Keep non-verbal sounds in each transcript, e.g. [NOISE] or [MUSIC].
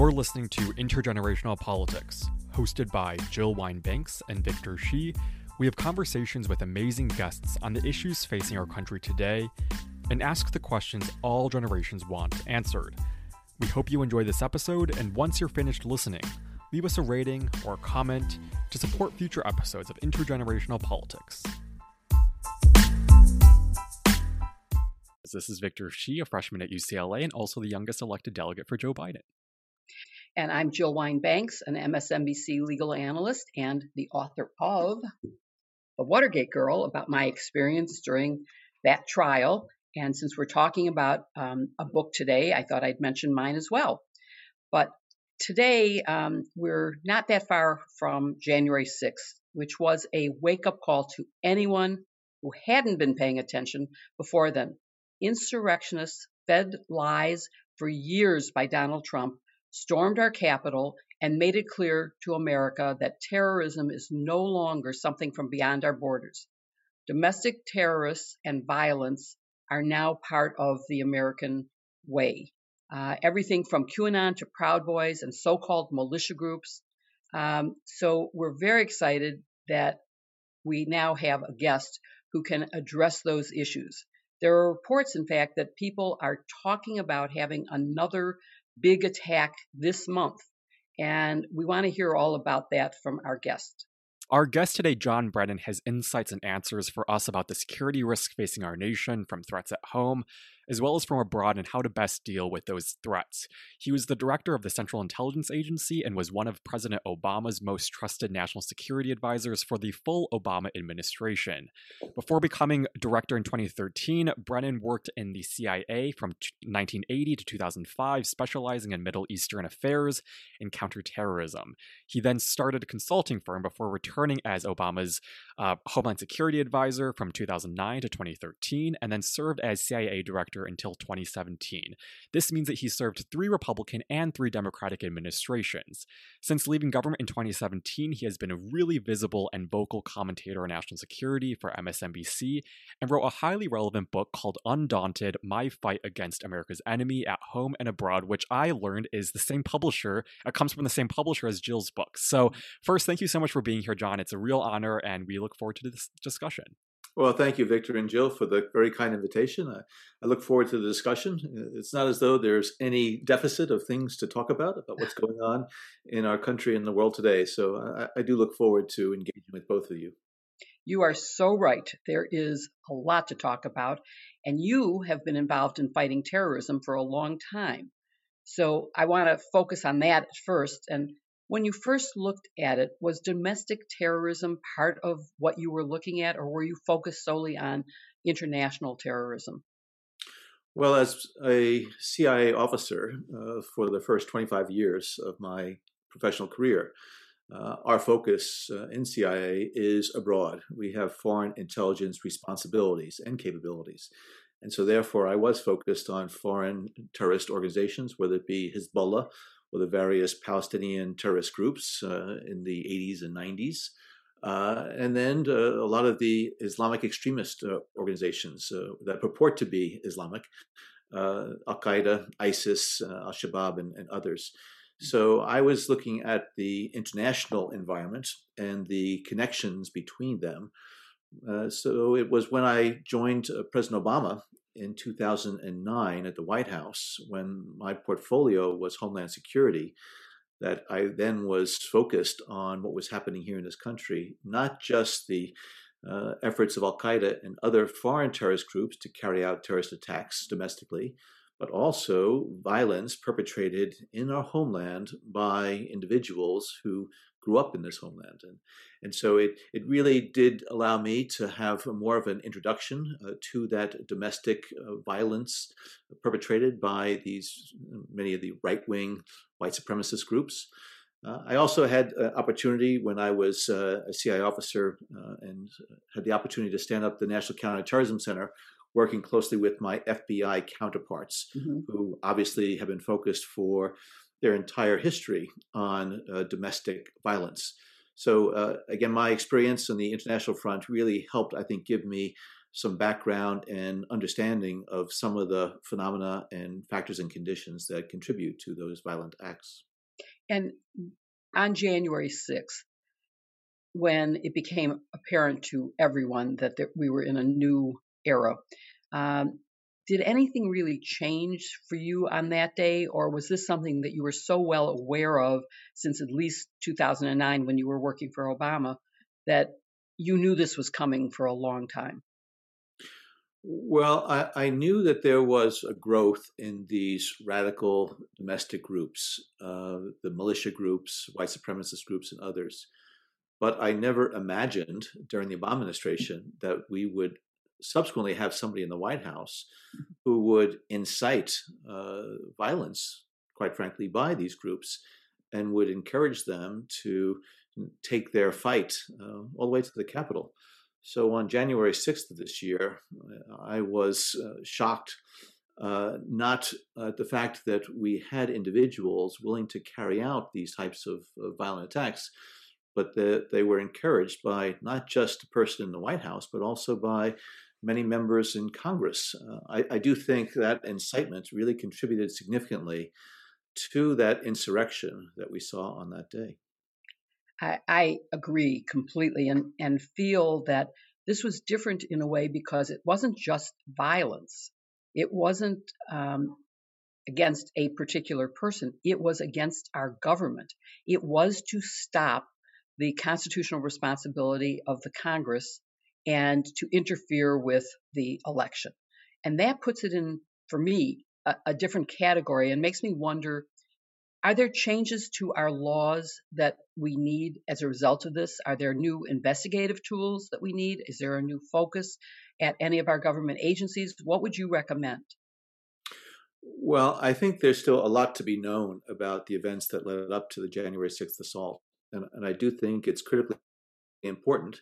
You're listening to Intergenerational Politics, hosted by Jill Wine-Banks and Victor Shi. We have conversations with amazing guests on the issues facing our country today and ask the questions all generations want answered. We hope you enjoy this episode, and once you're finished listening, leave us a rating or a comment to support future episodes of Intergenerational Politics. This is Victor Shi, a freshman at UCLA and also the youngest elected delegate for Joe Biden. And I'm Jill Wine-Banks, an MSNBC legal analyst and the author of The Watergate Girl about my experience during that trial. And since we're talking about um, a book today, I thought I'd mention mine as well. But today, um, we're not that far from January 6th, which was a wake up call to anyone who hadn't been paying attention before then insurrectionists fed lies for years by Donald Trump, stormed our capital, and made it clear to America that terrorism is no longer something from beyond our borders. Domestic terrorists and violence are now part of the American way. Uh, everything from QAnon to Proud Boys and so called militia groups. Um, so we're very excited that we now have a guest who can address those issues. There are reports, in fact, that people are talking about having another big attack this month. And we want to hear all about that from our guest. Our guest today, John Brennan, has insights and answers for us about the security risk facing our nation from threats at home, as well as from abroad and how to best deal with those threats. He was the director of the Central Intelligence Agency and was one of President Obama's most trusted national security advisors for the full Obama administration. Before becoming director in 2013, Brennan worked in the CIA from 1980 to 2005, specializing in Middle Eastern affairs and counterterrorism. He then started a consulting firm before returning as Obama's uh, Homeland Security advisor from 2009 to 2013, and then served as CIA director until 2017. This means that he served three Republican and three Democratic administrations. Since leaving government in 2017, he has been a really visible and vocal commentator on national security for MSNBC and wrote a highly relevant book called Undaunted My Fight Against America's Enemy at Home and Abroad, which I learned is the same publisher, it comes from the same publisher as Jill's book. So, mm-hmm. first, thank you so much for being here, John. It's a real honor, and we look forward to this discussion. Well, thank you, Victor and Jill, for the very kind invitation. I, I, look forward to the discussion. It's not as though there's any deficit of things to talk about, about what's going on in our country and the world today. So I, I do look forward to engaging with both of you. You are so right. There is a lot to talk about, and you have been involved in fighting terrorism for a long time. So I want to focus on that first and when you first looked at it, was domestic terrorism part of what you were looking at, or were you focused solely on international terrorism? Well, as a CIA officer uh, for the first 25 years of my professional career, uh, our focus uh, in CIA is abroad. We have foreign intelligence responsibilities and capabilities. And so, therefore, I was focused on foreign terrorist organizations, whether it be Hezbollah or the various Palestinian terrorist groups uh, in the 80s and 90s. Uh, and then uh, a lot of the Islamic extremist uh, organizations uh, that purport to be Islamic, uh, Al Qaeda, ISIS, Al Shabaab, and, and, others. So I was looking at the international environment and the connections between them. so it was when I joined President Obama in 2009 at the White House when my portfolio was Homeland Security that I then was focused on what was happening here in this country, not just the uh, efforts of Al Qaeda and other foreign terrorist groups to carry out terrorist attacks domestically, but also violence perpetrated in our homeland by individuals who grew up in this homeland. And, and so it, it really did allow me to have more of an introduction uh, to that domestic uh, violence perpetrated by these many of the right wing white supremacist groups. Uh, I also had an opportunity when I was uh, a CIA officer uh, and had the opportunity to stand up the National Counterterrorism Center, working closely with my FBI counterparts, mm-hmm. who obviously have been focused for their entire history on uh, domestic violence. So, uh, again, my experience on the international front really helped, I think, give me some background and understanding of some of the phenomena and factors and conditions that contribute to those violent acts. And on January 6th, when it became apparent to everyone that there, we were in a new era, um, did anything really change for you on that day, or was this something that you were so well aware of since at least 2009 when you were working for Obama that you knew this was coming for a long time? Well, I, I knew that there was a growth in these radical domestic groups, uh, the militia groups, white supremacist groups, and others. But I never imagined during the Obama administration that we would subsequently have somebody in the White House who would incite uh, violence, quite frankly, by these groups and would encourage them to take their fight uh, all the way to the Capitol. So on January 6th of this year, I was uh, shocked uh, not at the fact that we had individuals willing to carry out these types of, of violent attacks, but that they were encouraged by not just a person in the White House, but also by many members in Congress. Uh, I, I, do think that incitement really contributed significantly to that insurrection that we saw on that day. I, I agree completely and, and feel that this was different in a way because it wasn't just violence. It wasn't um, against a particular person. It was against our government. It was to stop the constitutional responsibility of the Congress and to interfere with the election. And that puts it in, for me, a, a different category and makes me wonder are there changes to our laws that we need as a result of this? Are there new investigative tools that we need? Is there a new focus at any of our government agencies? What would you recommend? Well, I think there's still a lot to be known about the events that led up to the January 6th assault. And, and I do think it's critically important,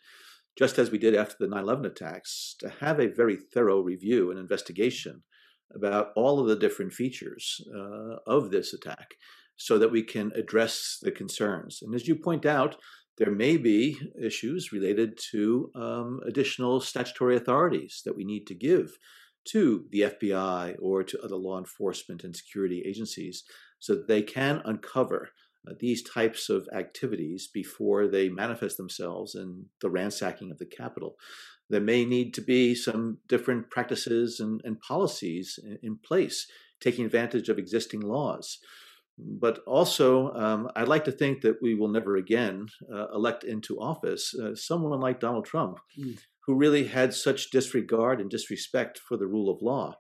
just as we did after the 9 11 attacks, to have a very thorough review and investigation about all of the different features uh, of this attack so that we can address the concerns. And as you point out, there may be issues related to um, additional statutory authorities that we need to give to the FBI or to other law enforcement and security agencies so that they can uncover these types of activities before they manifest themselves in the ransacking of the capital. There may need to be some different practices and, and policies in, in place, taking advantage of existing laws. But also, um, I'd like to think that we will never again uh, elect into office uh, someone like Donald Trump, mm. who really had such disregard and disrespect for the rule of law.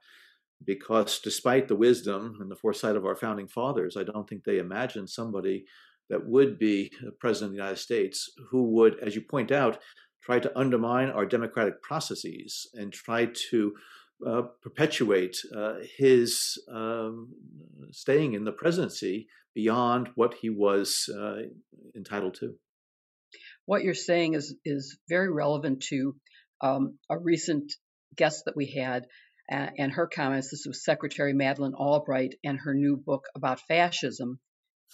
Because despite the wisdom and the foresight of our founding fathers, I don't think they imagined somebody that would be president of the United States who would, as you point out, try to undermine our democratic processes and try to uh, perpetuate uh, his um, staying in the presidency beyond what he was uh, entitled to. What you're saying is is very relevant to um, a recent guest that we had and her comments. This was Secretary Madeleine Albright and her new book about fascism,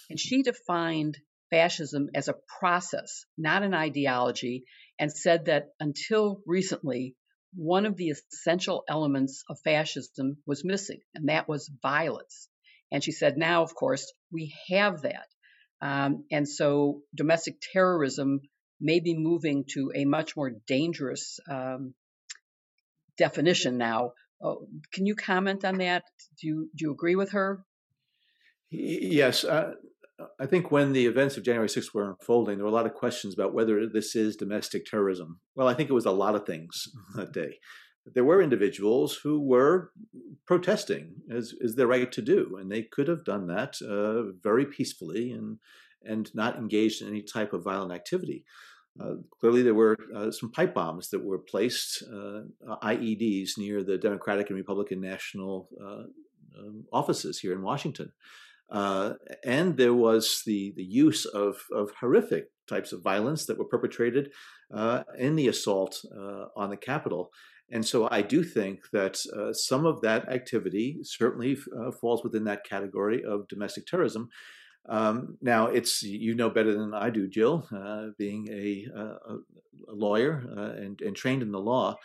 and she defined fascism as a process, not an ideology, and said that until recently, one of the essential elements of fascism was missing, and that was violence. And she said, now, of course, we have that. Um, and so domestic terrorism may be moving to a much more dangerous um, definition now. Oh, can you comment on that? Do you, do you agree with her? Yes. Uh, I think when the events of January 6th were unfolding, there were a lot of questions about whether this is domestic terrorism. Well, I think it was a lot of things [LAUGHS] that day. There were individuals who were protesting, as is their right to do, and they could have done that uh, very peacefully and and not engaged in any type of violent activity. Uh, clearly, there were uh, some pipe bombs that were placed, uh, IEDs, near the Democratic and Republican national uh, um, offices here in Washington. Uh, and there was the, the use of, of horrific types of violence that were perpetrated uh, in the assault uh, on the Capitol. And so I do think that uh, some of that activity certainly uh, falls within that category of domestic terrorism. Um, now, it's you know better than I do, Jill, uh, being a, a, a lawyer and, and, trained in the law.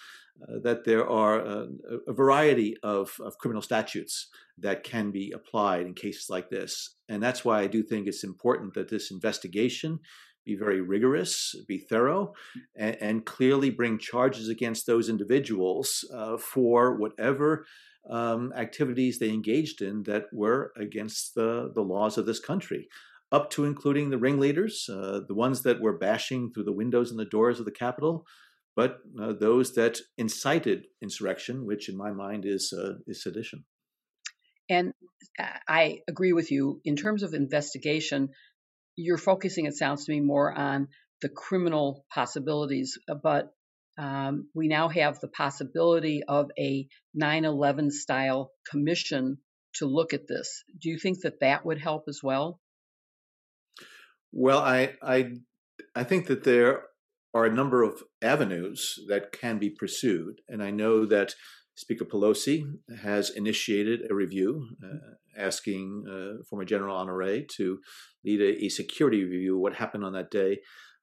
uh, that there are a, a variety of, of criminal statutes that can be applied in cases like this. And that's why I do think it's important that this investigation be very rigorous, be thorough, and, and clearly bring charges against those individuals uh, for whatever um, activities they engaged in that were against the, the laws of this country, up to including the ringleaders, uh, the ones that were bashing through the windows and the doors of the Capitol, but uh, those that incited insurrection, which in my mind is, uh, is sedition. And I agree with you. In terms of investigation, you're focusing, it sounds to me, more on the criminal possibilities, uh, but um, we now have the possibility of a 9 11 style commission to look at this. Do you think that that would help as well? Well, I, I, I think that there are a number of avenues that can be pursued. And I know that Speaker Pelosi has initiated a review uh, asking uh, former General Honore to lead a, a, security review of what happened on that day.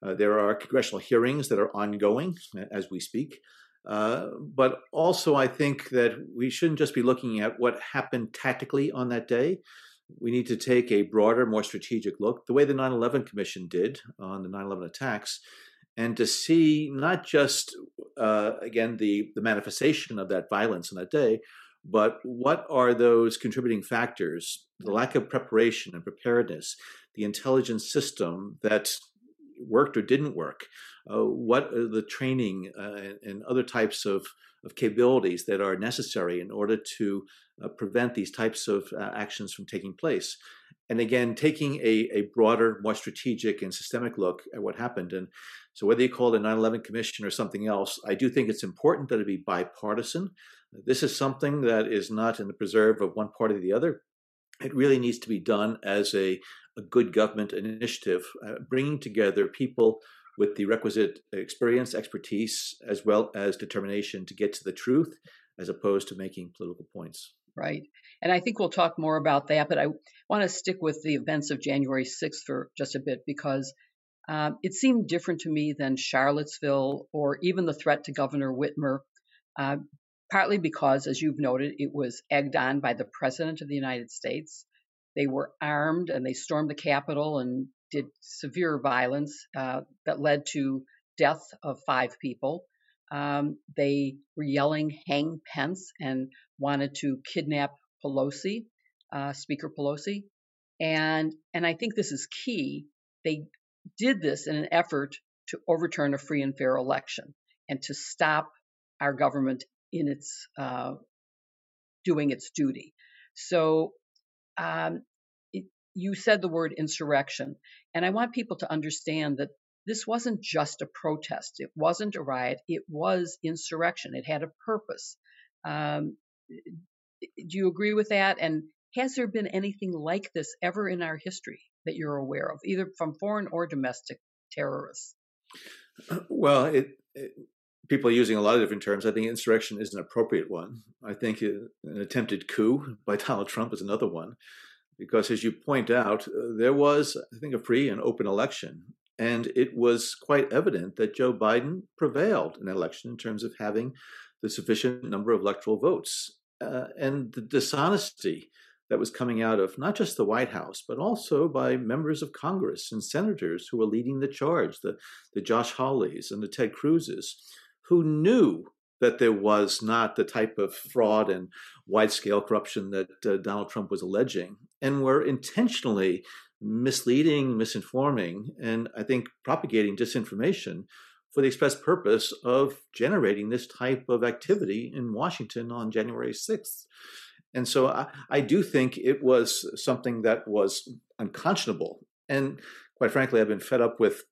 Uh, there are congressional hearings that are ongoing uh, as we speak. Uh, but also, I think that we shouldn't just be looking at what happened tactically on that day. We need to take a broader, more strategic look, the way the 9 11 Commission did on the 9 11 attacks, and to see not just uh, again the the manifestation of that violence on that day, but what are those contributing factors? The lack of preparation and preparedness, the intelligence system that worked or didn't work, uh, what are the training uh, and, other types of, of capabilities that are necessary in order to uh, prevent these types of uh, actions from taking place? And again taking a, a broader more strategic and systemic look at what happened. And so whether you call it a 9-11 commission or something else i do think it's important that it be bipartisan. This is something that is not in the preserve of one party or the other. It really needs to be done as a, a good government initiative uh, bringing together people with the requisite experience expertise as well as determination to get to the truth as opposed to making political points right and I think we'll talk more about that, but I want to stick with the events of January 6th for just a bit because um, it seemed different to me than Charlottesville or even the threat to Governor Whitmer, uh, partly because, as you've noted, it was egged on by the President of the United States. They were armed and they stormed the Capitol and did severe violence uh, that led to death of five people. Um, they were yelling "Hang Pence" and wanted to kidnap Pelosi, uh, Speaker Pelosi, and and I think this is key. They did this in an effort to overturn a free and fair election and to stop our government in its uh, doing its duty. So um, it, you said the word insurrection, and I want people to understand that this wasn't just a protest. It wasn't a riot. It was insurrection. It had a purpose. Um, do you agree with that? And has there been anything like this ever in our history that you're aware of, either from foreign or domestic terrorists? Well, it, it, people are using a lot of different terms. I think insurrection is an appropriate one. I think an attempted coup by [LAUGHS] Donald Trump is another one, because as you point out, uh, there was, I think, a free and open election. And it was quite evident that Joe Biden prevailed in election in terms of having the sufficient number of electoral votes uh, and the dishonesty that was coming out of not just the White House, but also by members of Congress and senators who were leading the charge, the, the Josh Hawleys and the Ted Cruzes, who knew that there was not the type of fraud and wide scale corruption that uh, Donald Trump was alleging, and were intentionally misleading, misinforming, and I think propagating disinformation for the express purpose of generating this type of activity in Washington on January 6th. And so I, I do think it was something that was unconscionable. And quite frankly, I've been fed up with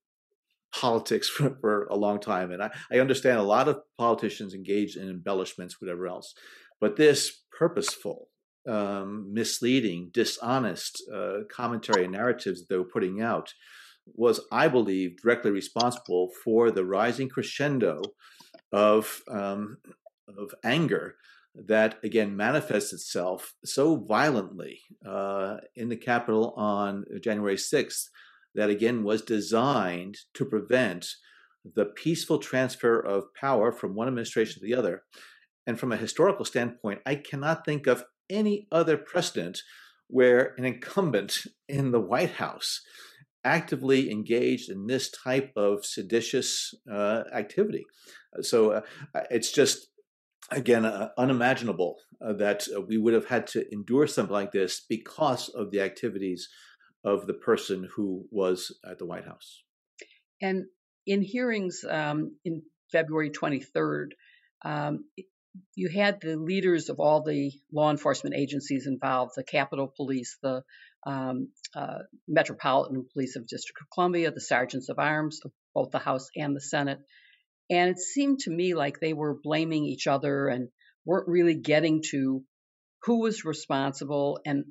politics [LAUGHS] for, for a long time. And I, I understand a lot of politicians engage in embellishments, whatever else. But this purposeful, um, misleading, dishonest uh, commentary and narratives that they were putting out was, I believe, directly responsible for the rising crescendo of um, of anger that again manifests itself so violently uh, in the Capitol on January 6th that again was designed to prevent the peaceful transfer of power from one administration to the other. And from a historical standpoint, I cannot think of any other precedent where an incumbent in the White House actively engaged in this type of seditious uh, activity. So uh, it's just, again, uh, unimaginable uh, that we would have had to endure something like this because of the activities of the person who was at the White House. And in hearings um, in February 23rd, um, you had the leaders of all the law enforcement agencies involved the Capitol Police, the um, uh, Metropolitan Police of District of Columbia, the Sergeants of Arms of both the House and the Senate. And it seemed to me like they were blaming each other and weren't really getting to who was responsible, and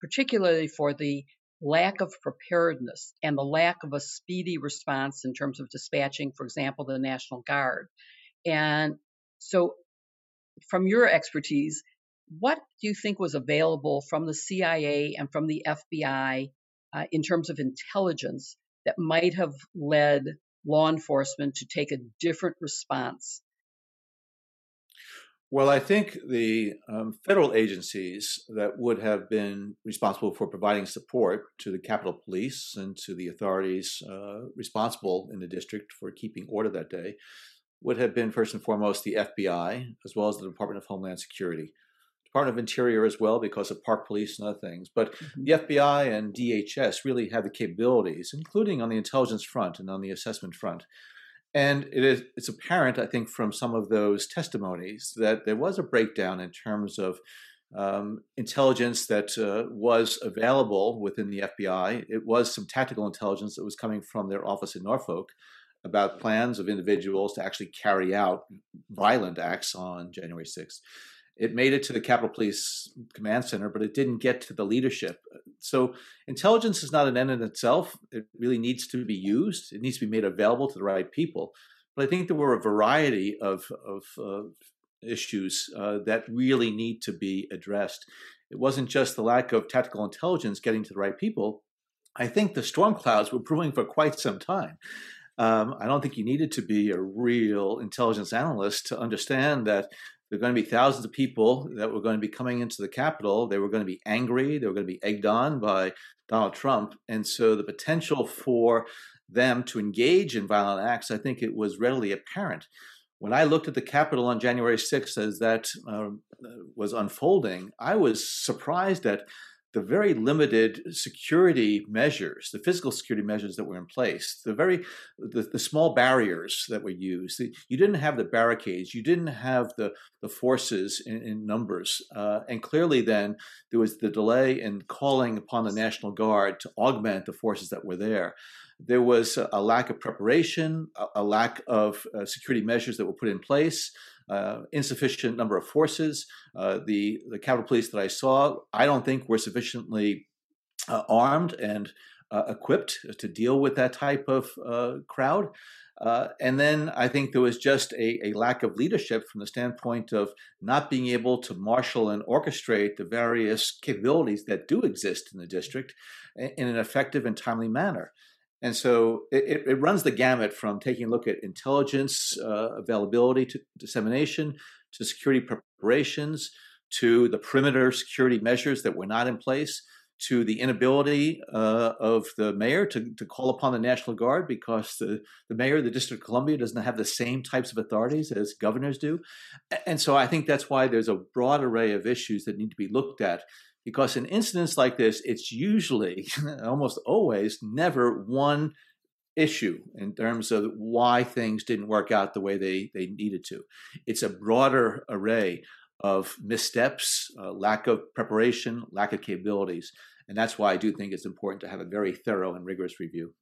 particularly for the lack of preparedness and the lack of a speedy response in terms of dispatching, for example, the National Guard. And so, from your expertise, what do you think was available from the CIA and from the FBI uh, in terms of intelligence that might have led law enforcement to take a different response well, I think the um, federal agencies that would have been responsible for providing support to the Capitol Police and to the authorities uh, responsible in the district for keeping order that day would have been first and foremost the FBI, as well as the Department of Homeland Security. Department of Interior as well because of park police and other things. But mm-hmm. the FBI and DHS really have the capabilities, including on the intelligence front and on the assessment front, and it is it's apparent, I think, from some of those testimonies that there was a breakdown in terms of um, intelligence that uh, was available within the FBI. It was some tactical intelligence that was coming from their office in Norfolk about plans of individuals to actually carry out violent acts on January 6th. It made it to the Capitol Police Command Center, but it didn't get to the leadership. So, intelligence is not an end in itself. It really needs to be used, it needs to be made available to the right people. But I think there were a variety of, of uh, issues uh, that really need to be addressed. It wasn't just the lack of tactical intelligence getting to the right people. I think the storm clouds were brewing for quite some time. Um, I don't think you needed to be a real intelligence analyst to understand that there were going to be thousands of people that were going to be coming into the Capitol. They were going to be angry. They were going to be egged on by Donald Trump. And so the potential for them to engage in violent acts, I think it was readily apparent. When I looked at the Capitol on January 6th as that uh, was unfolding, I was surprised at the very limited security measures, the physical security measures that were in place, the very the, the small barriers that were used. You didn't have the barricades, you didn't have the the forces in, in numbers, uh, and clearly then there was the delay in calling upon the National Guard to augment the forces that were there. There was a, a lack of preparation, a, a lack of uh, security measures that were put in place uh, insufficient number of forces. Uh, the the Capitol Police that I saw, I don't think were sufficiently uh, armed and uh, equipped to deal with that type of uh, crowd. Uh, and then I think there was just a, a, lack of leadership from the standpoint of not being able to marshal and orchestrate the various capabilities that do exist in the district in an effective and timely manner. And so it, it, runs the gamut from taking a look at intelligence uh, availability to dissemination to security preparations to the perimeter security measures that were not in place to the inability uh, of the mayor to, to call upon the National Guard because the, the mayor of the District of Columbia doesn't have the same types of authorities as governors do. And so I think that's why there's a broad array of issues that need to be looked at because in incidents like this, it's usually, [LAUGHS] almost always, never one issue in terms of why things didn't work out the way they, they needed to. It's a broader array of missteps, uh, lack of preparation, lack of capabilities. And that's why I do think it's important to have a very thorough and rigorous review.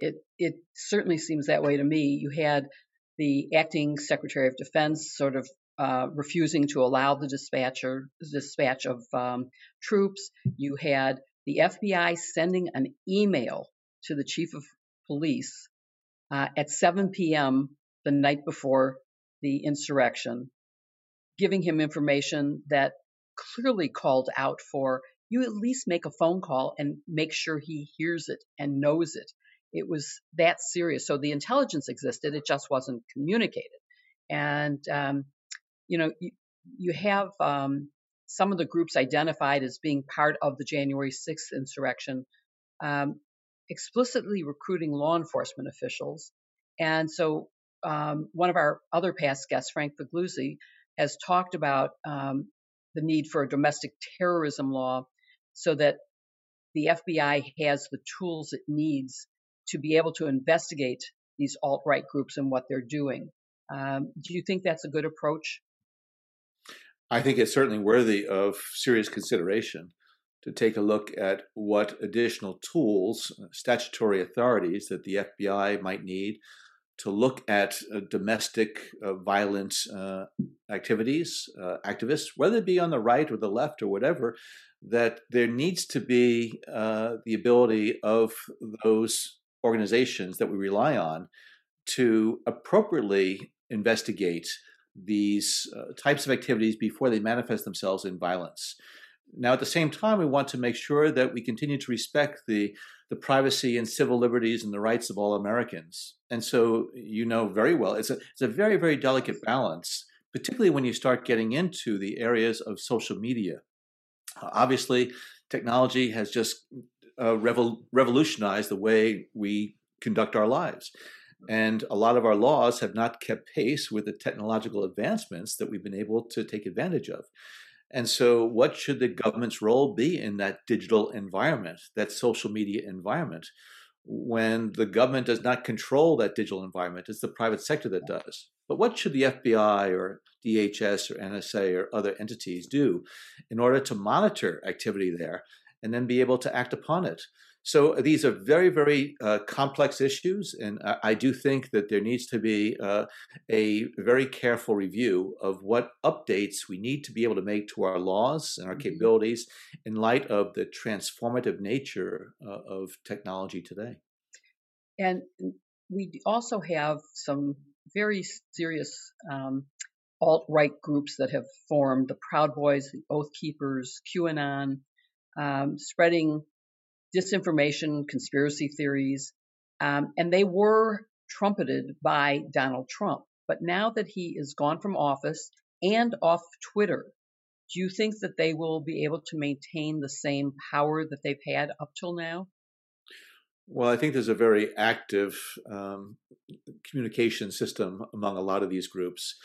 It, it certainly seems that way to me. You had the acting Secretary of Defense sort of uh, refusing to allow the dispatcher dispatch of um, troops. You had the FBI sending an email to the chief of police uh, at 7 p.m. the night before the insurrection, giving him information that clearly called out for you at least make a phone call and make sure he hears it and knows it. it was that serious. So the intelligence existed, it just wasn't communicated. And, um, you know, you, you have um, some of the groups identified as being part of the January 6th insurrection um, explicitly recruiting law enforcement officials. And so um, one of our other past guests, Frank Figliuzzi, has talked about um, the need for a domestic terrorism law so that the FBI has the tools it needs to be able to investigate these alt right groups and what they're doing. Um, do you think that's a good approach? I think it's certainly worthy of serious consideration to take a look at what additional tools, uh, statutory authorities that the FBI might need to look at uh, domestic uh, violence uh, activities, uh, activists, whether it be on the right or the left or whatever, that there needs to be uh, the ability of those organizations that we rely on to appropriately investigate these uh, types of activities before they manifest themselves in violence. Now, at the same time, we want to make sure that we continue to respect the, the privacy and civil liberties and the rights of all Americans. And so, you know very well, it's a, it's a very, very delicate balance, particularly when you start getting into the areas of social media. Obviously, technology has just uh, revol- revolutionized the way we conduct our lives. And a lot of our laws have not kept pace with the technological advancements that we've been able to take advantage of. And so, what should the government's role be in that digital environment, that social media environment? When the government does not control that digital environment, it's the private sector that does. But what should the FBI or DHS or NSA or other entities do in order to monitor activity there and then be able to act upon it? So these are very, very uh, complex issues, and I, I, do think that there needs to be uh, a very careful review of what updates we need to be able to make to our laws and our mm-hmm. capabilities in light of the transformative nature uh, of technology today. And we also have some very serious um, alt right groups that have formed the Proud Boys, the Oath Keepers, QAnon, um, spreading disinformation, conspiracy theories, um, and they were trumpeted by Donald Trump. But now that he is gone from office and off Twitter, do you think that they will be able to maintain the same power that they've had up till now? Well, I think there's a very active um, communication system among a lot of these groups.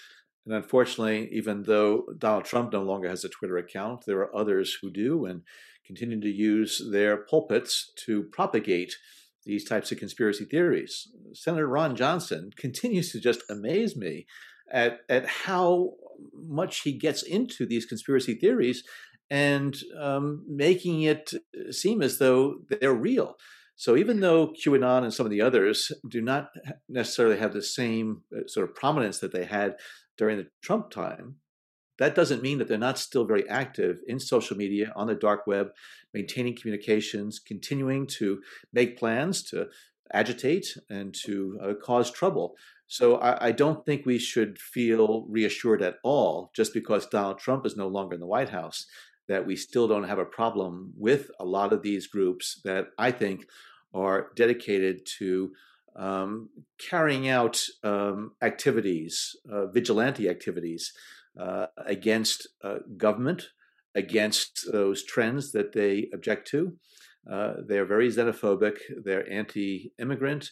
And unfortunately, even though Donald Trump no longer has a Twitter account, there are others who do and continue to use their pulpits to propagate these types of conspiracy theories. Senator Ron Johnson continues to just amaze me at, at how much he gets into these conspiracy theories and um, making it seem as though they're real. So even though QAnon and some of the others do not necessarily have the same uh, sort of prominence that they had during the Trump time, that doesn't mean that they're not still very active in social media, on the dark web, maintaining communications, continuing to make plans to agitate and to uh, cause trouble. So I, I, don't think we should feel reassured at all just because Donald Trump is no longer in the White House that we still don't have a problem with a lot of these groups that I think are dedicated to um, carrying out um, activities, uh, vigilante activities uh, against uh, government, against those trends that they object to. Uh, they're very xenophobic, they're anti immigrant,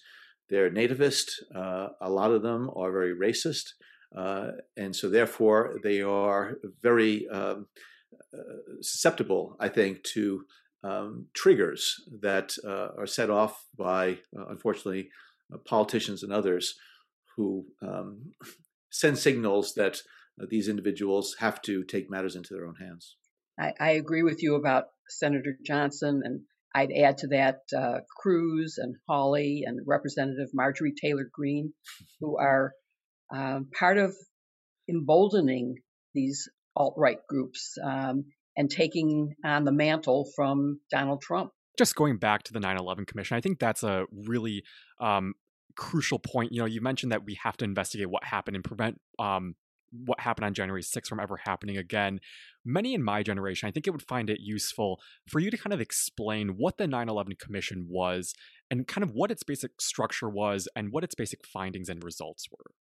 they're nativist. Uh, a lot of them are very racist. Uh, and so, therefore, they are very um, susceptible, I think, to um, triggers that are set off by, unfortunately, uh, politicians and others who um, [LAUGHS] send signals that uh, these individuals have to take matters into their own hands. I, I, agree with you about Senator Johnson, and I'd add to that uh, Cruz and Hawley and Representative Marjorie Taylor Greene, [LAUGHS] who are um, part of emboldening these alt right groups um, and taking on the mantle from Donald Trump just going back to the 9-11 commission i think that's a really um, crucial point you know you mentioned that we have to investigate what happened and prevent um, what happened on January 6th from ever happening again. Many in my generation, I think it would find it useful for you to kind of explain what the 9 11 Commission was and kind of what its basic structure was and what its basic findings and results were.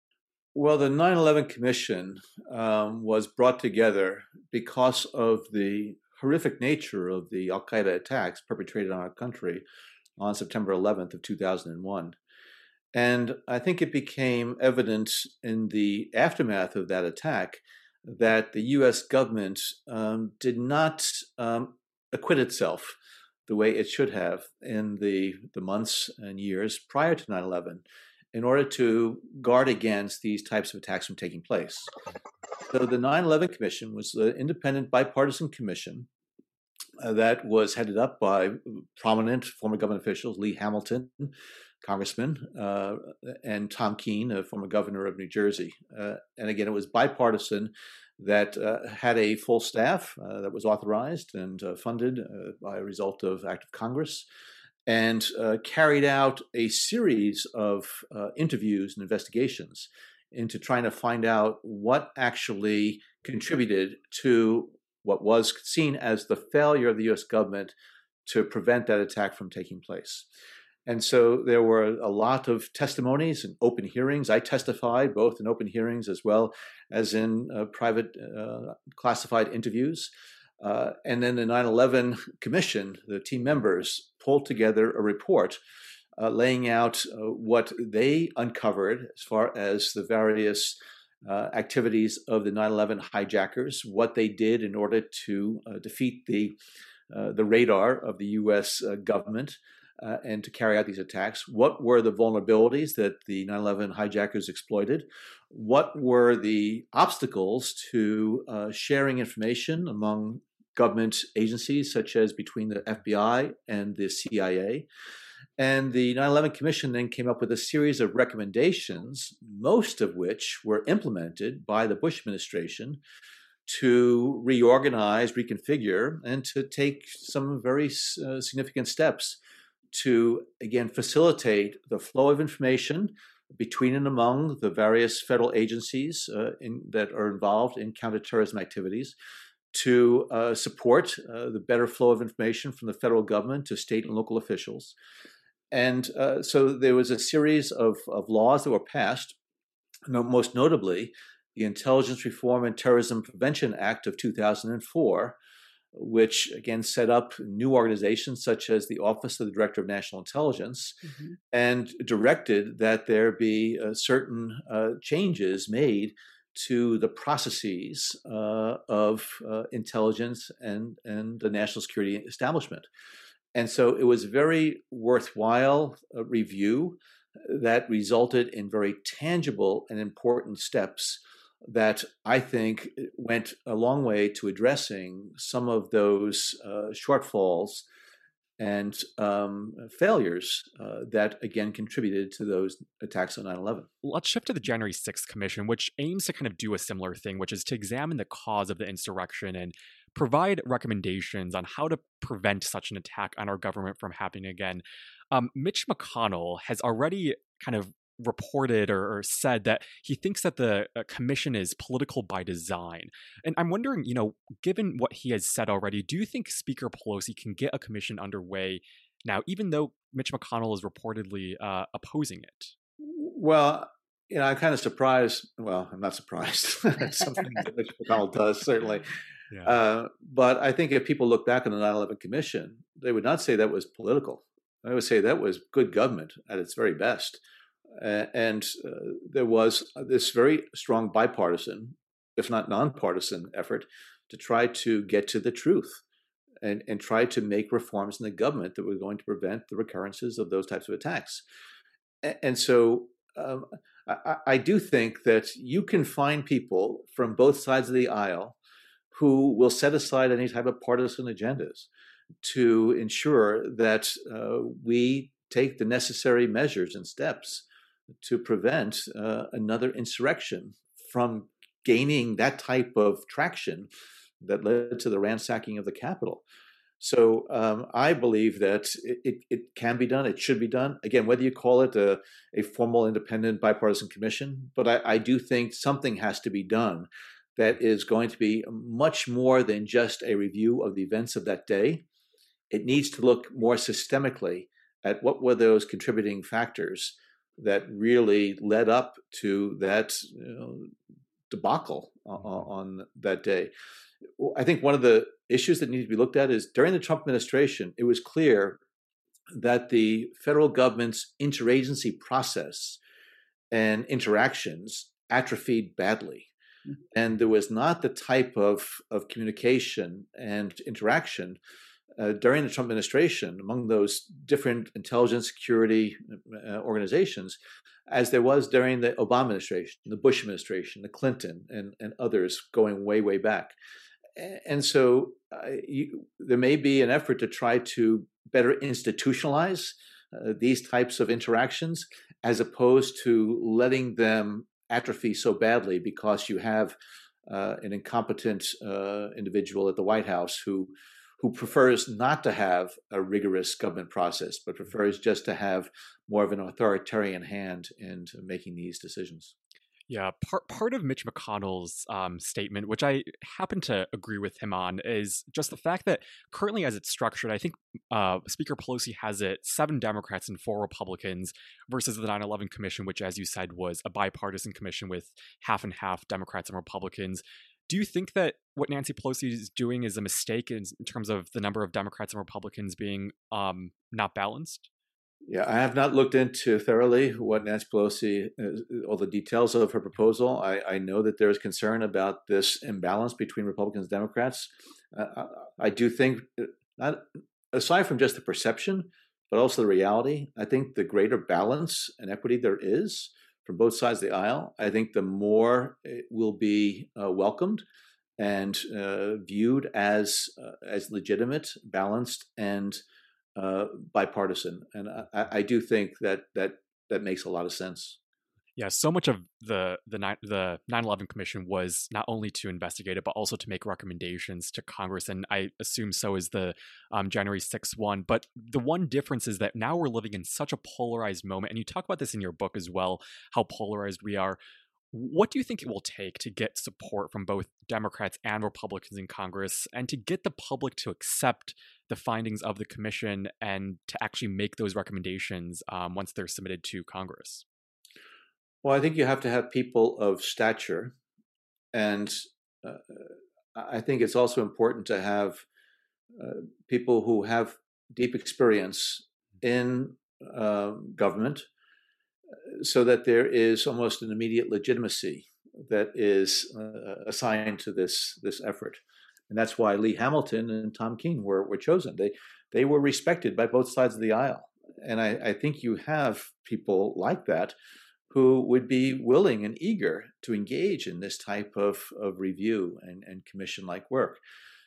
Well, the 9 11 Commission um, was brought together because of the horrific nature of the Al Qaeda attacks perpetrated on our country on September 11th of 2001. And I think it became evident in the aftermath of that attack that the US government um, did not um, acquit itself the way it should have in the, the months and years prior to 9 11 in order to guard against these types of attacks from taking place. So the 9 11 Commission was an independent bipartisan commission uh, that was headed up by prominent former government officials, Lee Hamilton, congressman, uh, and Tom Kean, a former governor of New Jersey. Uh, and again, it was bipartisan that uh, had a full staff uh, that was authorized and uh, funded by a result of act of Congress and carried out a series of interviews and investigations into trying to find out what actually contributed to what was seen as the failure of the US government to prevent that attack from taking place. And so there were a lot of testimonies and open hearings. I testified both in open hearings as well as in uh, private uh, classified interviews. Uh, and then the 9 11 Commission, the team members, pulled together a report uh, laying out uh, what they uncovered as far as the various uh, activities of the 9 11 hijackers, what they did in order to defeat the, the radar of the US government uh, and to carry out these attacks? What were the vulnerabilities that the 9 11 hijackers exploited? What were the obstacles to uh, sharing information among government agencies, such as between the FBI and the CIA? And the 9 11 Commission then came up with a series of recommendations, most of which were implemented by the Bush administration to reorganize, reconfigure, and to take some very uh, significant steps to again facilitate the flow of information between and among the various federal agencies uh, in, that are involved in counterterrorism activities, to uh, support uh, the better flow of information from the federal government to state and local officials. And uh, so there was a series of, of laws that were passed, most notably the Intelligence Reform and Terrorism Prevention Act of 2004, which again set up new organizations such as the Office of the Director of National Intelligence mm-hmm. and directed that there be uh, certain uh, changes made to the processes uh, of uh, intelligence and, and the national security establishment. And so it was a very worthwhile uh, review that resulted in very tangible and important steps that I think went a long way to addressing some of those uh, shortfalls and um, failures uh, that again contributed to those attacks on 9 11. Let's shift to the January 6th Commission, which aims to kind of do a similar thing, which is to examine the cause of the insurrection and provide recommendations on how to prevent such an attack on our government from happening again. Um, Mitch McConnell has already kind of reported or, or, said that he thinks that the uh, commission is political by design. And I'm wondering, you know, given what he has said already, do you think Speaker Pelosi can get a commission underway now, even though Mitch McConnell is reportedly uh, opposing it? Well, you know, I'm kind of surprised. Well, I'm not surprised. [LAUGHS] Something that Mitch McConnell does, certainly. [LAUGHS] Yeah. Uh, but I think if people look back on the 9 11 Commission, they would not say that was political. I would say that was good government at its very best. And uh, there was this very strong bipartisan, if not nonpartisan, effort to try to get to the truth and, and try to make reforms in the government that were going to prevent the recurrences of those types of attacks. And, and so um, I, I do think that you can find people from both sides of the aisle who will set aside any type of partisan agendas to ensure that uh, we take the necessary measures and steps to prevent uh, another insurrection from gaining that type of traction that led to the ransacking of the Capitol. So um, I believe that it, it, it, can be done. It should be done. Again, whether you call it a, a formal independent bipartisan commission, but I, I do think something has to be done that is going to be much more than just a review of the events of that day. It needs to look more systemically at what were those contributing factors that really led up to that you know, debacle on, mm-hmm. on that day. I think one of the issues that need to be looked at is during the Trump administration, it was clear that the federal government's interagency process and interactions atrophied badly. Mm-hmm. And there was not the type of, of communication and interaction uh, during the Trump administration among those different intelligence security uh, organizations as there was during the Obama administration, the Bush administration, the Clinton, and, and others going way, way back. And so uh, you, there may be an effort to try to better institutionalize uh, these types of interactions as opposed to letting them atrophy so badly because you have uh, an incompetent uh, individual at the White House who who prefers not to have a rigorous government process, but prefers just to have more of an authoritarian hand in making these decisions. Yeah, part part of Mitch McConnell's um, statement, which I happen to agree with him on, is just the fact that currently, as it's structured, I think uh, Speaker Pelosi has it seven Democrats and four Republicans versus the 9/11 Commission, which, as you said, was a bipartisan commission with half and half Democrats and Republicans. Do you think that what Nancy Pelosi is doing is a mistake in, in terms of the number of Democrats and Republicans being um, not balanced? Yeah, I have not looked into thoroughly what Nancy Pelosi, uh, all the details of her proposal. I, I, know that there is concern about this imbalance between Republicans and Democrats. Uh, I do think, uh, not, aside from just the perception, but also the reality, I think the greater balance and equity there is from both sides of the aisle, I think the more it will be uh, welcomed and uh, viewed as uh, as legitimate, balanced, and uh, bipartisan. And I, I, do think that that that makes a lot of sense yeah, so much of the the the 9/11 Commission was not only to investigate it, but also to make recommendations to Congress, and I assume so is the um, January 6th one. But the one difference is that now we're living in such a polarized moment, and you talk about this in your book as well, how polarized we are. What do you think it will take to get support from both Democrats and Republicans in Congress, and to get the public to accept the findings of the commission and to actually make those recommendations um, once they're submitted to Congress? Well, I think you have to have people of stature, and uh, I think it's also important to have uh, people who have deep experience in uh, government, uh, so that there is almost an immediate legitimacy that is uh, assigned to this this effort, and that's why Lee Hamilton and Tom Kean were were chosen. They they were respected by both sides of the aisle, and I, I think you have people like that who would be willing and eager to engage in this type of, of review and, and commission like work.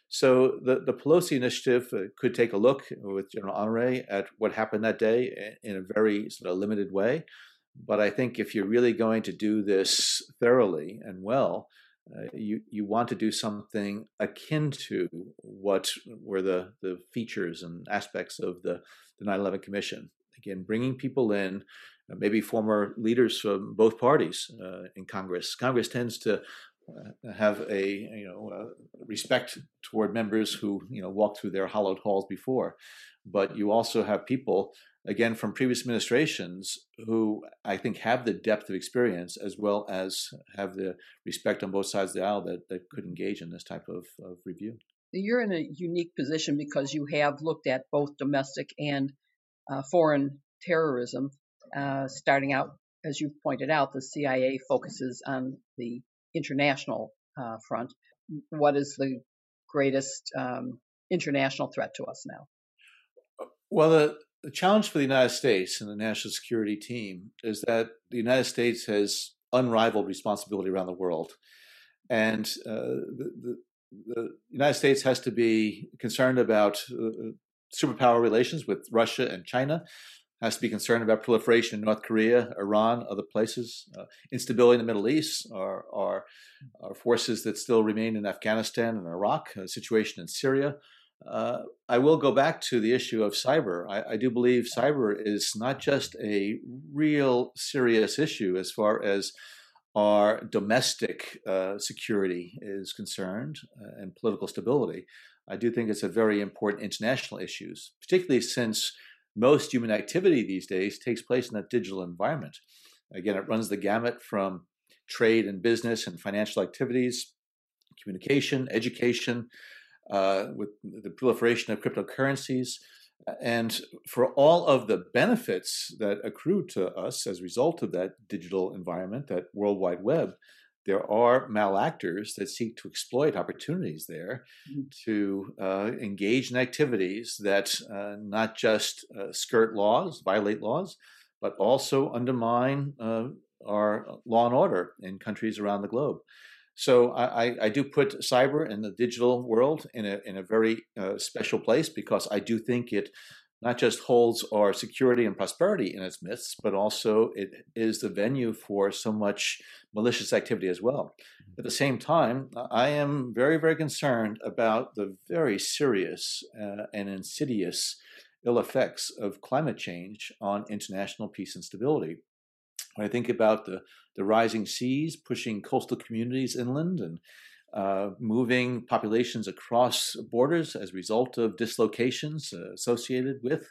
So the, the Pelosi initiative uh, could take a look with General Honore at what happened that day in a very sort of limited way. But I think if you're really going to do this thoroughly and well, uh, you you want to do something akin to what were the the features and aspects of the the 9/11 Commission. Again, bringing people in maybe former leaders from both parties uh, in Congress. Congress tends to uh, have a you know uh, respect toward members who you know walked through their hallowed halls before, but you also have people again from previous administrations who I think have the depth of experience as well as have the respect on both sides of the aisle that, that could engage in this type of, of review. You're in a unique position because you have looked at both domestic and uh, foreign terrorism. Uh, starting out, as you pointed out, the CIA focuses on the international uh, front. What is the greatest um, international threat to us now? Well, the, the challenge for the United States and the national security team is that the United States has unrivaled responsibility around the world. And uh, the, the, the, United States has to be concerned about uh, superpower relations with Russia and China, has to be concerned about proliferation in North Korea, Iran, other places, uh, instability in the Middle East, our, our, forces that still remain in Afghanistan and Iraq, a situation in Syria, Uh, I will go back to the issue of cyber. I, I, do believe cyber is not just a real serious issue as far as our domestic uh, security is concerned uh, and political stability. I do think it's a very important international issue, particularly since most human activity these days takes place in a digital environment. Again, it runs the gamut from trade and business and financial activities, communication, education, uh, with the proliferation of cryptocurrencies. And for all of the benefits that accrue to us as a result of that digital environment, that World Wide Web, there are malactors that seek to exploit opportunities there mm-hmm. to uh, engage in activities that uh, not just uh, skirt laws, violate laws, but also undermine uh, our law and order in countries around the globe. So I, I, do put cyber and the digital world in a in a very uh, special place because I do think it not just holds our security and prosperity in its midst, but also it is the venue for so much malicious activity as well. At the same time, I am very, very concerned about the very serious uh, and insidious ill effects of climate change on international peace and stability. When I think about the, the rising seas pushing coastal communities inland and uh, moving populations across borders as a result of dislocations uh, associated with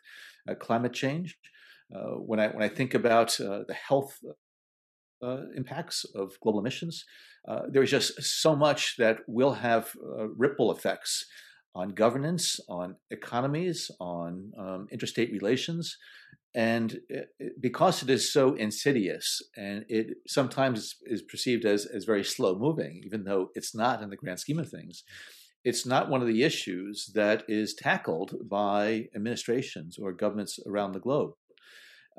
uh, climate change. Uh, when I when I think about uh, the health impacts of global emissions, there's just so much that will have ripple effects on governance, on economies, on um, interstate relations, and because it is so insidious and it sometimes is perceived as, as very slow moving even though it's not in the grand scheme of things it's not one of the issues that is tackled by administrations or governments around the globe.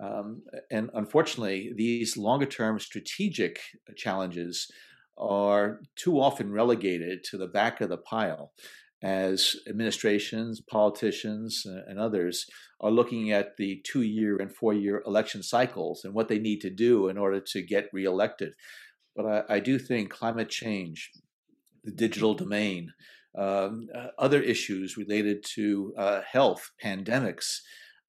Um, and unfortunately these longer term strategic challenges are too often relegated to the back of the pile as administrations, politicians, and others are looking at the two year and four year election cycles and what they need to do in order to get reelected. But I, I do think climate change, the digital domain, um, uh, other issues related to uh, health, pandemics,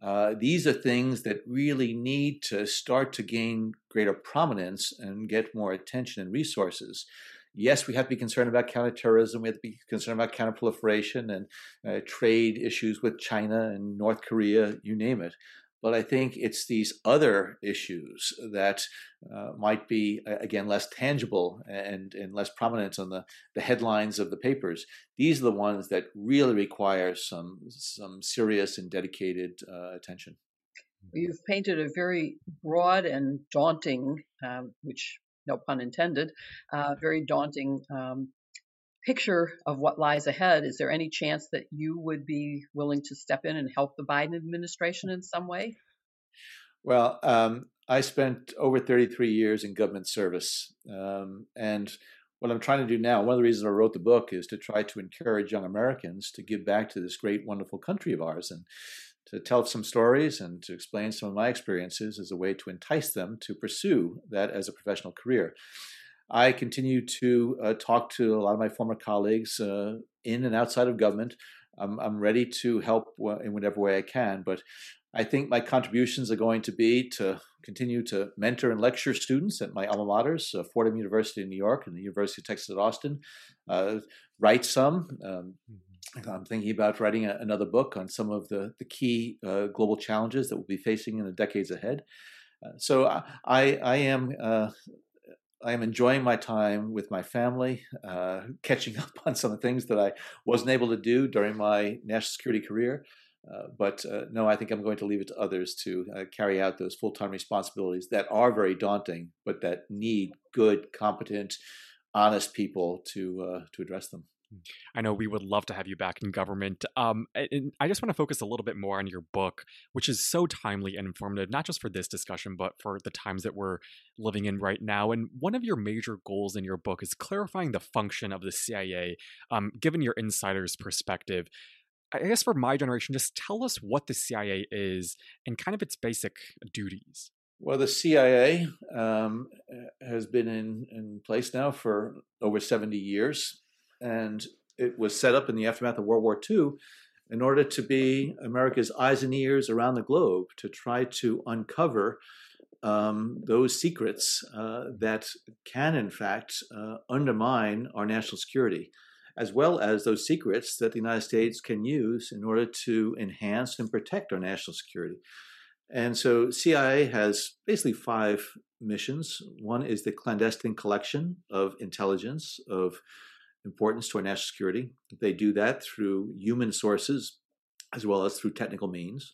uh, these are things that really need to start to gain greater prominence and get more attention and resources yes, we have to be concerned about counterterrorism. We have to be concerned about counterproliferation and uh, trade issues with China and North Korea, you name it. But I think it's these other issues that uh, might be, again, less tangible and, and less prominent on the, the headlines of the papers. These are the ones that really require some, some serious and dedicated uh, attention. You've painted a very broad and daunting, um, which no pun intended, uh, very daunting um, picture of what lies ahead. Is there any chance that you would be willing to step in and help the Biden administration in some way? Well, um, I spent over 33 years in government service. Um, and what I'm trying to do now, one of the reasons I wrote the book is to try to encourage young Americans to give back to this great, wonderful country of ours. And to tell some stories and to explain some of my experiences as a way to entice them to pursue that as a professional career. I continue to uh, talk to a lot of my former colleagues uh, in and outside of government. I'm, I'm ready to help in whatever way I can, but I think my contributions are going to be to continue to mentor and lecture students at my alma maters, uh, Fordham University in New York and the University of Texas at Austin, uh, write some, um, mm-hmm. I'm thinking about writing a, another book on some of the, the key uh, global challenges that we'll be facing in the decades ahead. Uh, so I, I am uh, I am enjoying my time with my family, uh, [LAUGHS] catching up on some of the things that I wasn't able to do during my national security career. Uh, but uh, no, I think I'm going to leave it to others to carry out those full time responsibilities that are very daunting, but that need good, competent, honest people to to address them. I know we would love to have you back in government. Um, and I just want to focus a little bit more on your book, which is so timely and informative, not just for this discussion, but for the times that we're living in right now. And one of your major goals in your book is clarifying the function of the CIA, um, given your insider's perspective. I guess for my generation, just tell us what the CIA is and kind of its basic duties. Well, the CIA um, has been in, in place now for over 70 years and it was set up in the aftermath of World War II in order to be America's eyes and ears around the globe to try to uncover um, those secrets uh, that can, in fact, uh, undermine our national security, as well as those secrets that the United States can use in order to enhance and protect our national security. And so CIA has basically five missions. One is the clandestine collection of intelligence of importance to our national security. They do that through human sources as well as through technical means.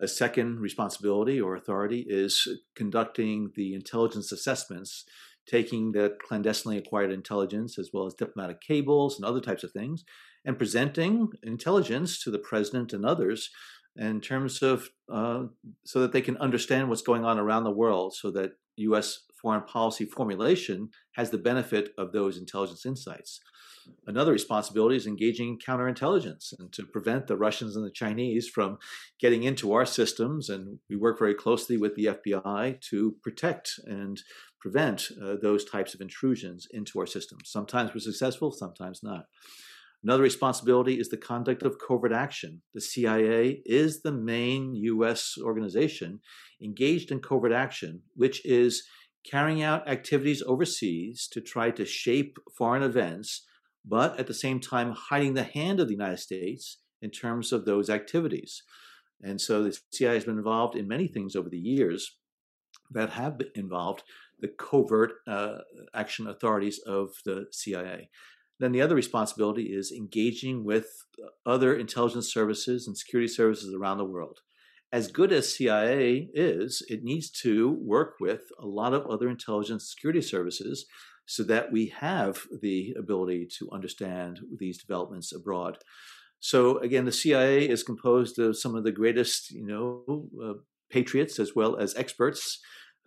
A second responsibility or authority is conducting the intelligence assessments, taking the clandestinely acquired intelligence as well as diplomatic cables and other types of things, and presenting intelligence to the president and others in terms of uh, so that they can understand what's going on around the world, so that U.S. foreign policy formulation has the benefit of those intelligence insights. Another responsibility is engaging counterintelligence and to prevent the Russians and the Chinese from getting into our systems. And we work very closely with the FBI to protect and prevent uh, those types of intrusions into our systems. Sometimes we're successful, sometimes not. Another responsibility is the conduct of covert action. The CIA is the main U.S. organization engaged in covert action, which is carrying out activities overseas to try to shape foreign events, but at the same time hiding the hand of the United States in terms of those activities. And so the CIA has been involved in many things over the years that have involved the covert uh, action authorities of the CIA. Then the other responsibility is engaging with other intelligence services and security services around the world. As good as CIA is, it needs to work with a lot of other intelligence security services so that we have the ability to understand these developments abroad. So again, the CIA is composed of some of the greatest, you know, uh, patriots as well as experts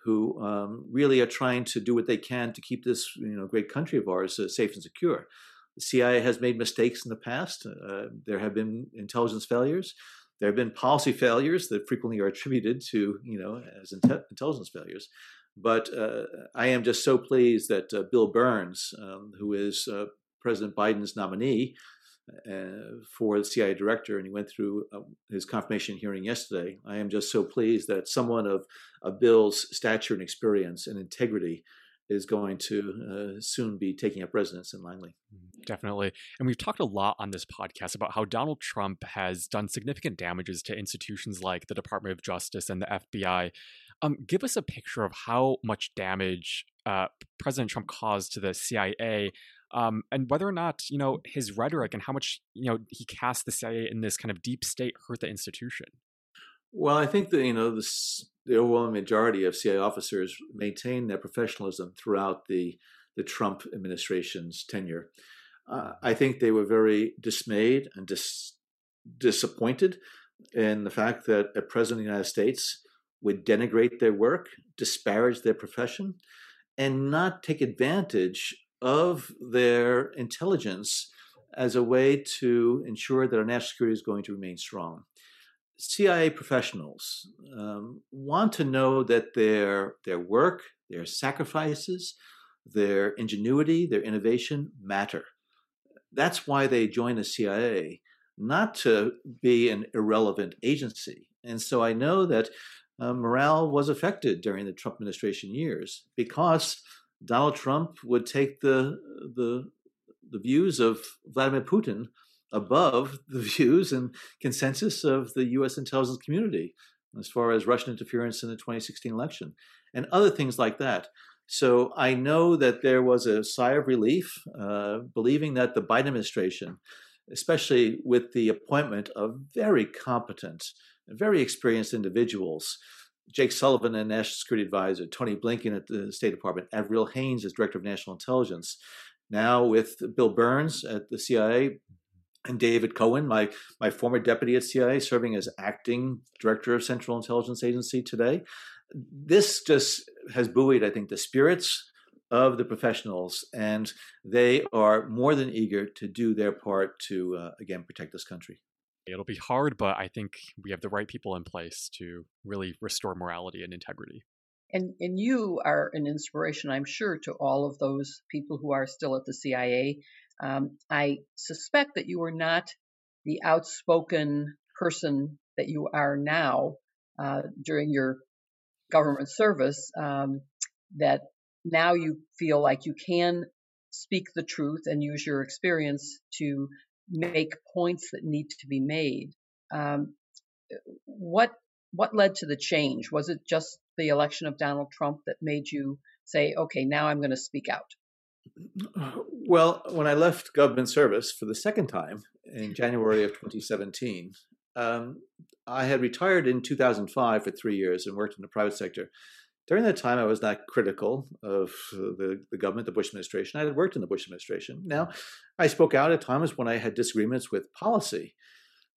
who um, really are trying to do what they can to keep this you know great country of ours uh, safe and secure. The CIA has made mistakes in the past. Uh, there have been intelligence failures. There have been policy failures that frequently are attributed to you know as inte- intelligence failures. But uh, I am just so pleased that uh, Bill Burns, um, who is uh, President Biden's nominee, for the CIA director, and he went through his confirmation hearing yesterday. I am just so pleased that someone of, of Bill's stature and experience and integrity is going to uh, soon be taking up residence in Langley. Mm-hmm. Definitely. And we've talked a lot on this podcast about how Donald Trump has done significant damages to institutions like the Department of Justice and the FBI. Um, give us a picture of how much damage uh, President Trump caused to the CIA um, and whether or not you know his rhetoric and how much you know he cast the CIA in this kind of deep state hurt the institution. Well, I think that you know the, the overwhelming majority of CIA officers maintain their professionalism throughout the the Trump administration's tenure. Uh, I think they were very dismayed and dis- disappointed in the fact that a president of the United States would denigrate their work, disparage their profession, and not take advantage of their intelligence as a way to ensure that our national security is going to remain strong. CIA professionals um, want to know that their their work, their sacrifices, their ingenuity, their innovation matter. That's why they join the CIA, not to be an irrelevant agency. And so I know that uh, morale was affected during the Trump administration years because Donald Trump would take the the the views of Vladimir Putin above the [LAUGHS] views and consensus of the U.S. intelligence community as far as Russian interference in the 2016 election and other things like that. So I know that there was a sigh of relief, uh, believing that the Biden administration, especially with the appointment of very competent, very experienced individuals, Jake Sullivan, a national security advisor, Tony Blinken at the State Department, Avril Haines as director of national intelligence. Now with Bill Burns at the CIA, and David Cohen, my my former deputy at CIA, serving as acting director of Central Intelligence Agency today. This just has buoyed, I think, the spirits of the professionals, and they are more than eager to do their part to uh, again protect this country. It'll be hard, but I think we have the right people in place to really restore morality and integrity. And and you are an inspiration, I'm sure, to all of those people who are still at the CIA. Um, I suspect that you were not the outspoken person that you are now uh, during your government service, um, that now you feel like you can speak the truth and use your experience to make points that need to be made. Um, what what led to the change? Was it just the election of Donald Trump that made you say, "Okay, now I'm going to speak out"? Well, when I left government service for the second time in January of 2017, um, I had retired in 2005 for three years and worked in the private sector. During that time, I was not critical of uh, the, the government, the Bush administration. I had worked in the Bush administration. Now, mm-hmm. I spoke out at times when I had disagreements with policy.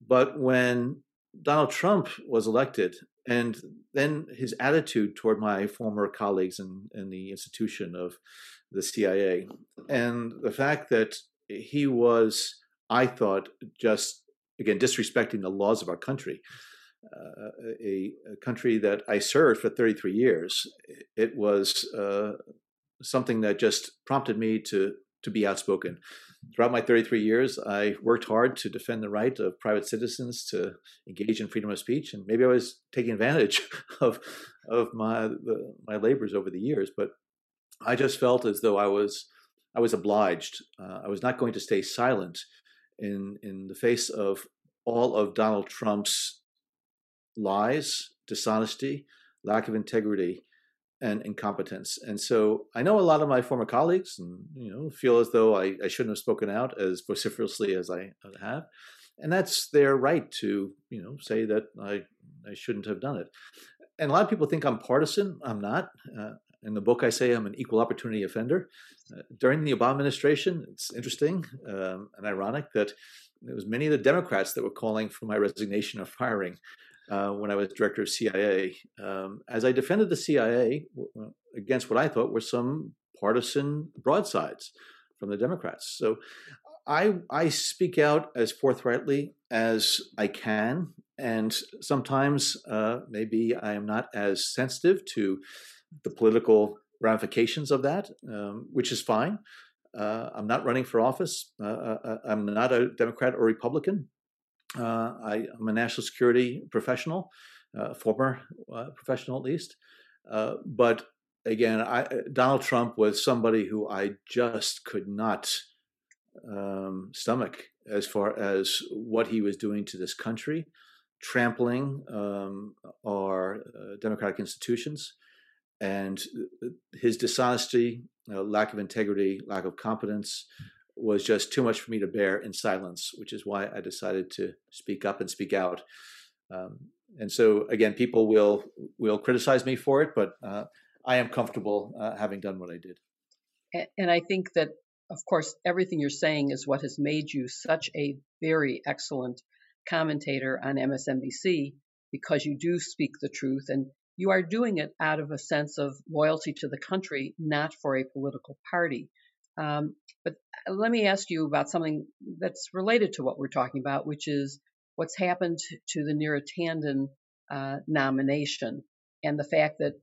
But when Donald Trump was elected, and then his attitude toward my former colleagues in, in the institution of the CIA, and the fact that he was, I thought, just again disrespecting the laws of our country uh, a, a, country that I served for 33 years, it was uh, something that just prompted me to to be outspoken. Throughout my 33 years, I worked hard to defend the right of private citizens to engage in freedom of speech, and maybe I was taking advantage [LAUGHS] of of my the, my labors over the years. But I just felt as though I was I was obliged. Uh, I was not going to stay silent in in the face of all of Donald Trump's lies, dishonesty, lack of integrity, and incompetence. And so I know a lot of my former colleagues, and you know, feel as though I, I shouldn't have spoken out as [LAUGHS] vociferously as I have, and that's their right to you know say that I I shouldn't have done it. And a lot of people think I'm partisan. I'm not. Uh, in the book, I say I'm an equal opportunity offender. Uh, during the Obama administration, it's interesting um, and ironic that it was many of the Democrats that were calling for my resignation or firing uh, when I was director of CIA, um, as I defended the CIA uh, against what I thought were some partisan broadsides from the Democrats. So I I speak out as forthrightly as I can, and sometimes uh, maybe I am not as sensitive to the political ramifications of that, um, which is fine. Uh, I'm not running for office. Uh, uh, I'm not a Democrat or Republican. Uh, I, am a national security professional, uh, former uh, professional at least. Uh, but again, I, Donald Trump was somebody who I just could not um, stomach as far as what he was doing to this country, trampling um, our uh, democratic institutions, and his dishonesty, lack of integrity, lack of competence was just too much for me to bear in silence, which is why I decided to speak up and speak out. Um, and so, again, people will will criticize me for it, but uh, I am comfortable uh, having done what I did. And I think that, of course, everything you're saying is what has made you such a very excellent commentator on MSNBC because you do speak the truth and you are doing it out of a sense of loyalty to the country, not for a political party. Um, but uh, let me ask you about something that's related to what we're talking about, which is what's happened to the Neera Tanden uh, nomination and the fact that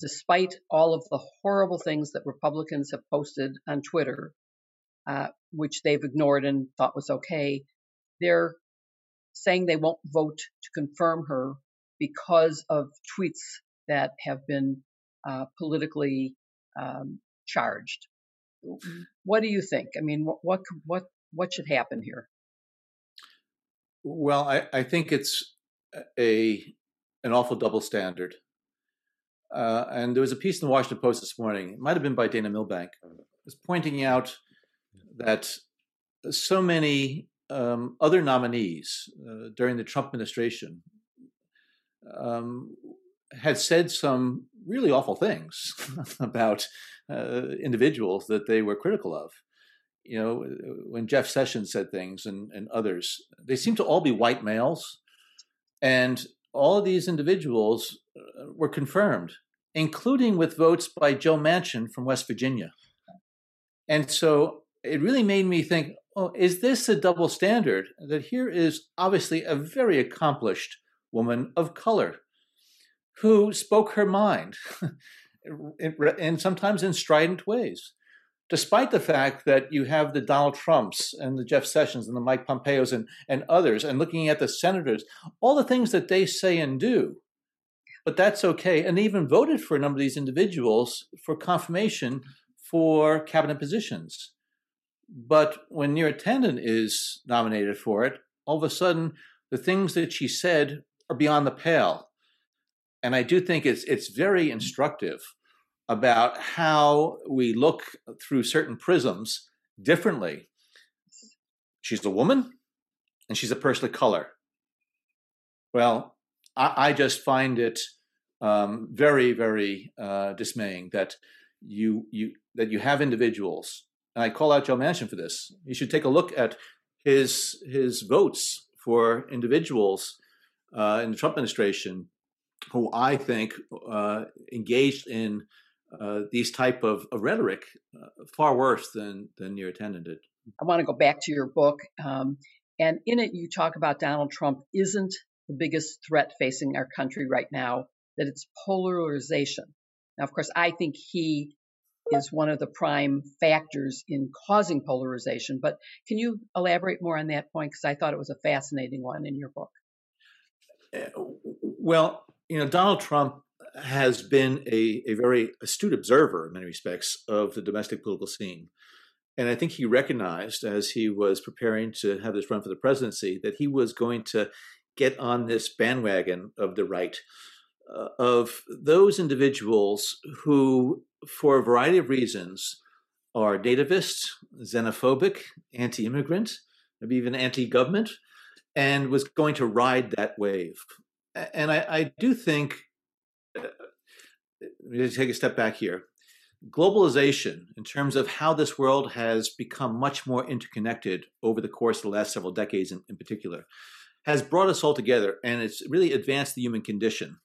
despite all of the horrible things that Republicans have posted on Twitter, uh, which they've ignored and thought was okay, they're saying they won't vote to confirm her because of tweets that have been uh, politically um, charged what do you think? I mean, what what what should happen here? Well, I, I think it's a an awful double standard. Uh, and there was a piece in the Washington Post this morning. It might have been by Dana Milbank. was pointing out that so many um, other nominees uh, during the Trump administration um, had said some really awful things [LAUGHS] about uh, individuals that they were critical of. You know, when Jeff Sessions said things and, and others, they seem to all be white males. And all of these individuals uh, were confirmed, including with votes by Joe Manchin from West Virginia. And so it really made me think oh, is this a double standard? That here is obviously a very accomplished woman of color who spoke her mind [LAUGHS] and sometimes in strident ways. despite the fact that you have the Donald Trumps and the Jeff Sessions and the Mike Pompeos and, and others, and looking at the senators, all the things that they say and do. But that's okay. And they even voted for a number of these individuals for confirmation for cabinet positions. But when Neera Tanden is nominated for it, all of a sudden the things that she said are beyond the pale. And I do think it's it's very instructive about how we look through certain prisms differently. She's a woman and she's a person of color. Well, I, I just find it um, very, very uh, dismaying that you you that you have individuals, and I call out Joe Manchin for this. You should take a look at his his votes for individuals uh, in the Trump administration who I think uh, engaged in uh, these type of, of rhetoric uh, far worse than than Neera Tanden did. I want to go back to your book, um, and in it you talk about Donald Trump isn't the biggest threat facing our country right now; that it's polarization. Now, of course, I think he is one of the prime factors in causing polarization. But can you elaborate more on that point? Because I thought it was a fascinating one in your book. Eh, well, you know, Donald Trump has been a, a very astute observer in many respects of the domestic political scene. And I think he recognized as he was preparing to have this run for the presidency that he was going to get on this bandwagon of the right, uh, of those individuals who, for a variety of reasons, are nativist, xenophobic, anti immigrant, maybe even anti government, and was going to ride that wave. And I, I do think uh, uh, let me take a step back here. Globalization, in terms of how this world has become much more interconnected over the course of the last several decades, in, in particular, has brought us all together and it's really advanced the human condition.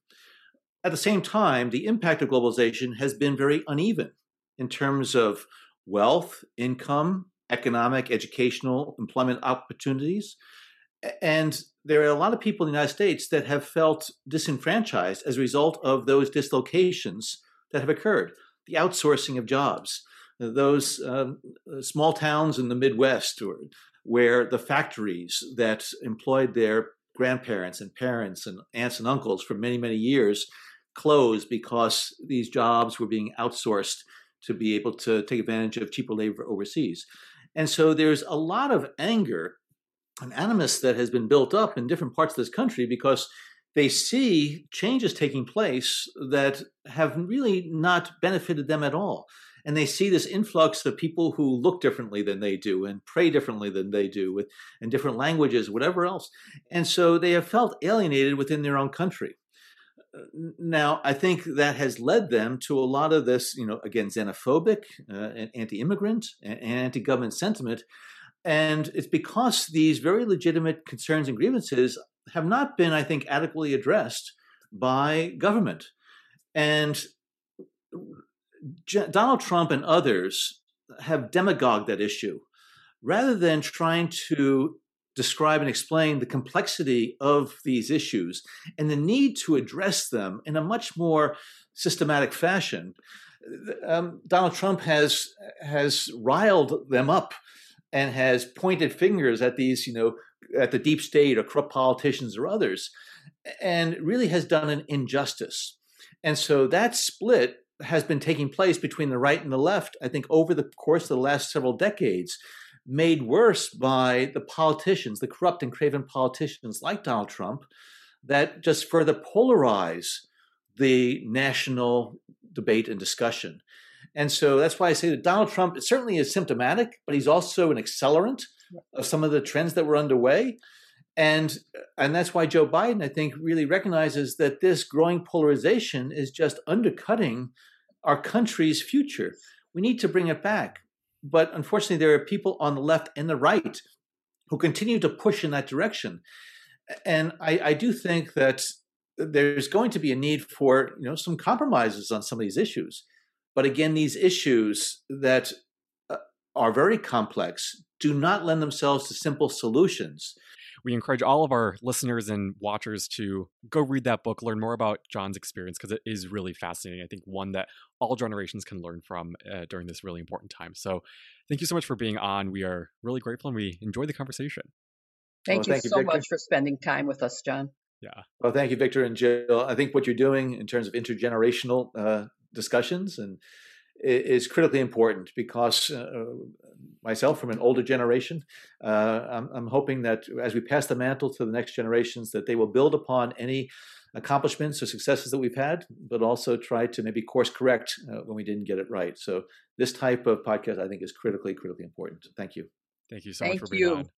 At the same time, the impact of globalization has been very uneven in terms of wealth, income, economic, educational, employment opportunities. And there are a lot of people in the United States that have felt disenfranchised as a result of those dislocations that have occurred. The outsourcing of jobs, those um, small towns in the Midwest or, where the factories that employed their grandparents and parents and aunts and uncles for many, many years closed because these jobs were being outsourced to be able to take advantage of cheaper labor overseas. And so there's a lot of anger an animus that has been built up in different parts of this country because they see changes taking place that have really not benefited them at all. And they see this influx of people who look differently than they do and pray differently than they do with in different languages, whatever else. And so they have felt alienated within their own country. Now, I think that has led them to a lot of this, you know, again, xenophobic, uh, anti-immigrant, and anti-government sentiment and it's because these very legitimate concerns and grievances have not been, I think, adequately addressed by government. And Donald Trump and others have demagogued that issue rather than trying to describe and explain the complexity of these issues and the need to address them in a much more systematic fashion. Um, Donald Trump has has riled them up and has pointed fingers at these, you know, at the deep state or corrupt politicians or others, and really has done an injustice. And so that split has been taking place between the right and the left, I think, over the course of the last several decades, made worse by the politicians, the corrupt and craven politicians like Donald Trump, that just further polarize the national debate and discussion. And so that's why I say that Donald Trump certainly is symptomatic, but he's also an accelerant of some of the trends that were underway. And uh, and that's why Joe Biden, I think, really recognizes that this growing polarization is just undercutting our country's future. We need to bring it back. But unfortunately, there are people on the left and the right who continue to push in that direction. And I, I do think that there's going to be a need for you know some compromises on some of these issues. But again, these issues that uh, are very complex do not lend themselves to simple solutions. we encourage all of our listeners and watchers to go read that book, learn more about John's experience because it is really fascinating. I think one that all generations can learn from uh, during this really important time. So, thank you so much for being on. We are really grateful and we enjoyed the conversation. Thank well, you thank so you, much for spending time with us, John. Yeah. Well, thank you, Victor and Jill. I think what you're doing in terms of intergenerational uh, discussions and is critically important because uh, myself from an older generation, uh, I'm, I'm, hoping that as we pass the mantle to the next generations, that they will build upon any accomplishments or successes that we've had, but also try to maybe course correct uh, when we didn't get it right. So this type of podcast, I think, is critically, critically important. Thank you. Thank you so Thank much for being you. on.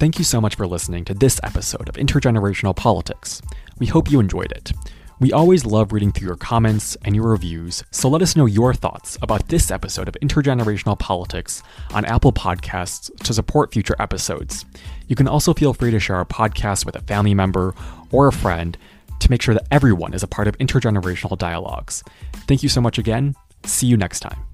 Thank you so much for listening to this episode of Intergenerational Politics. We hope you enjoyed it. We always love reading through your comments and your reviews, so let us know your thoughts about this episode of Intergenerational Politics on Apple Podcasts to support future episodes. You can also feel free to share our podcast with a family member or a friend to make sure that everyone is a part of intergenerational dialogues. Thank you so much again. See you next time.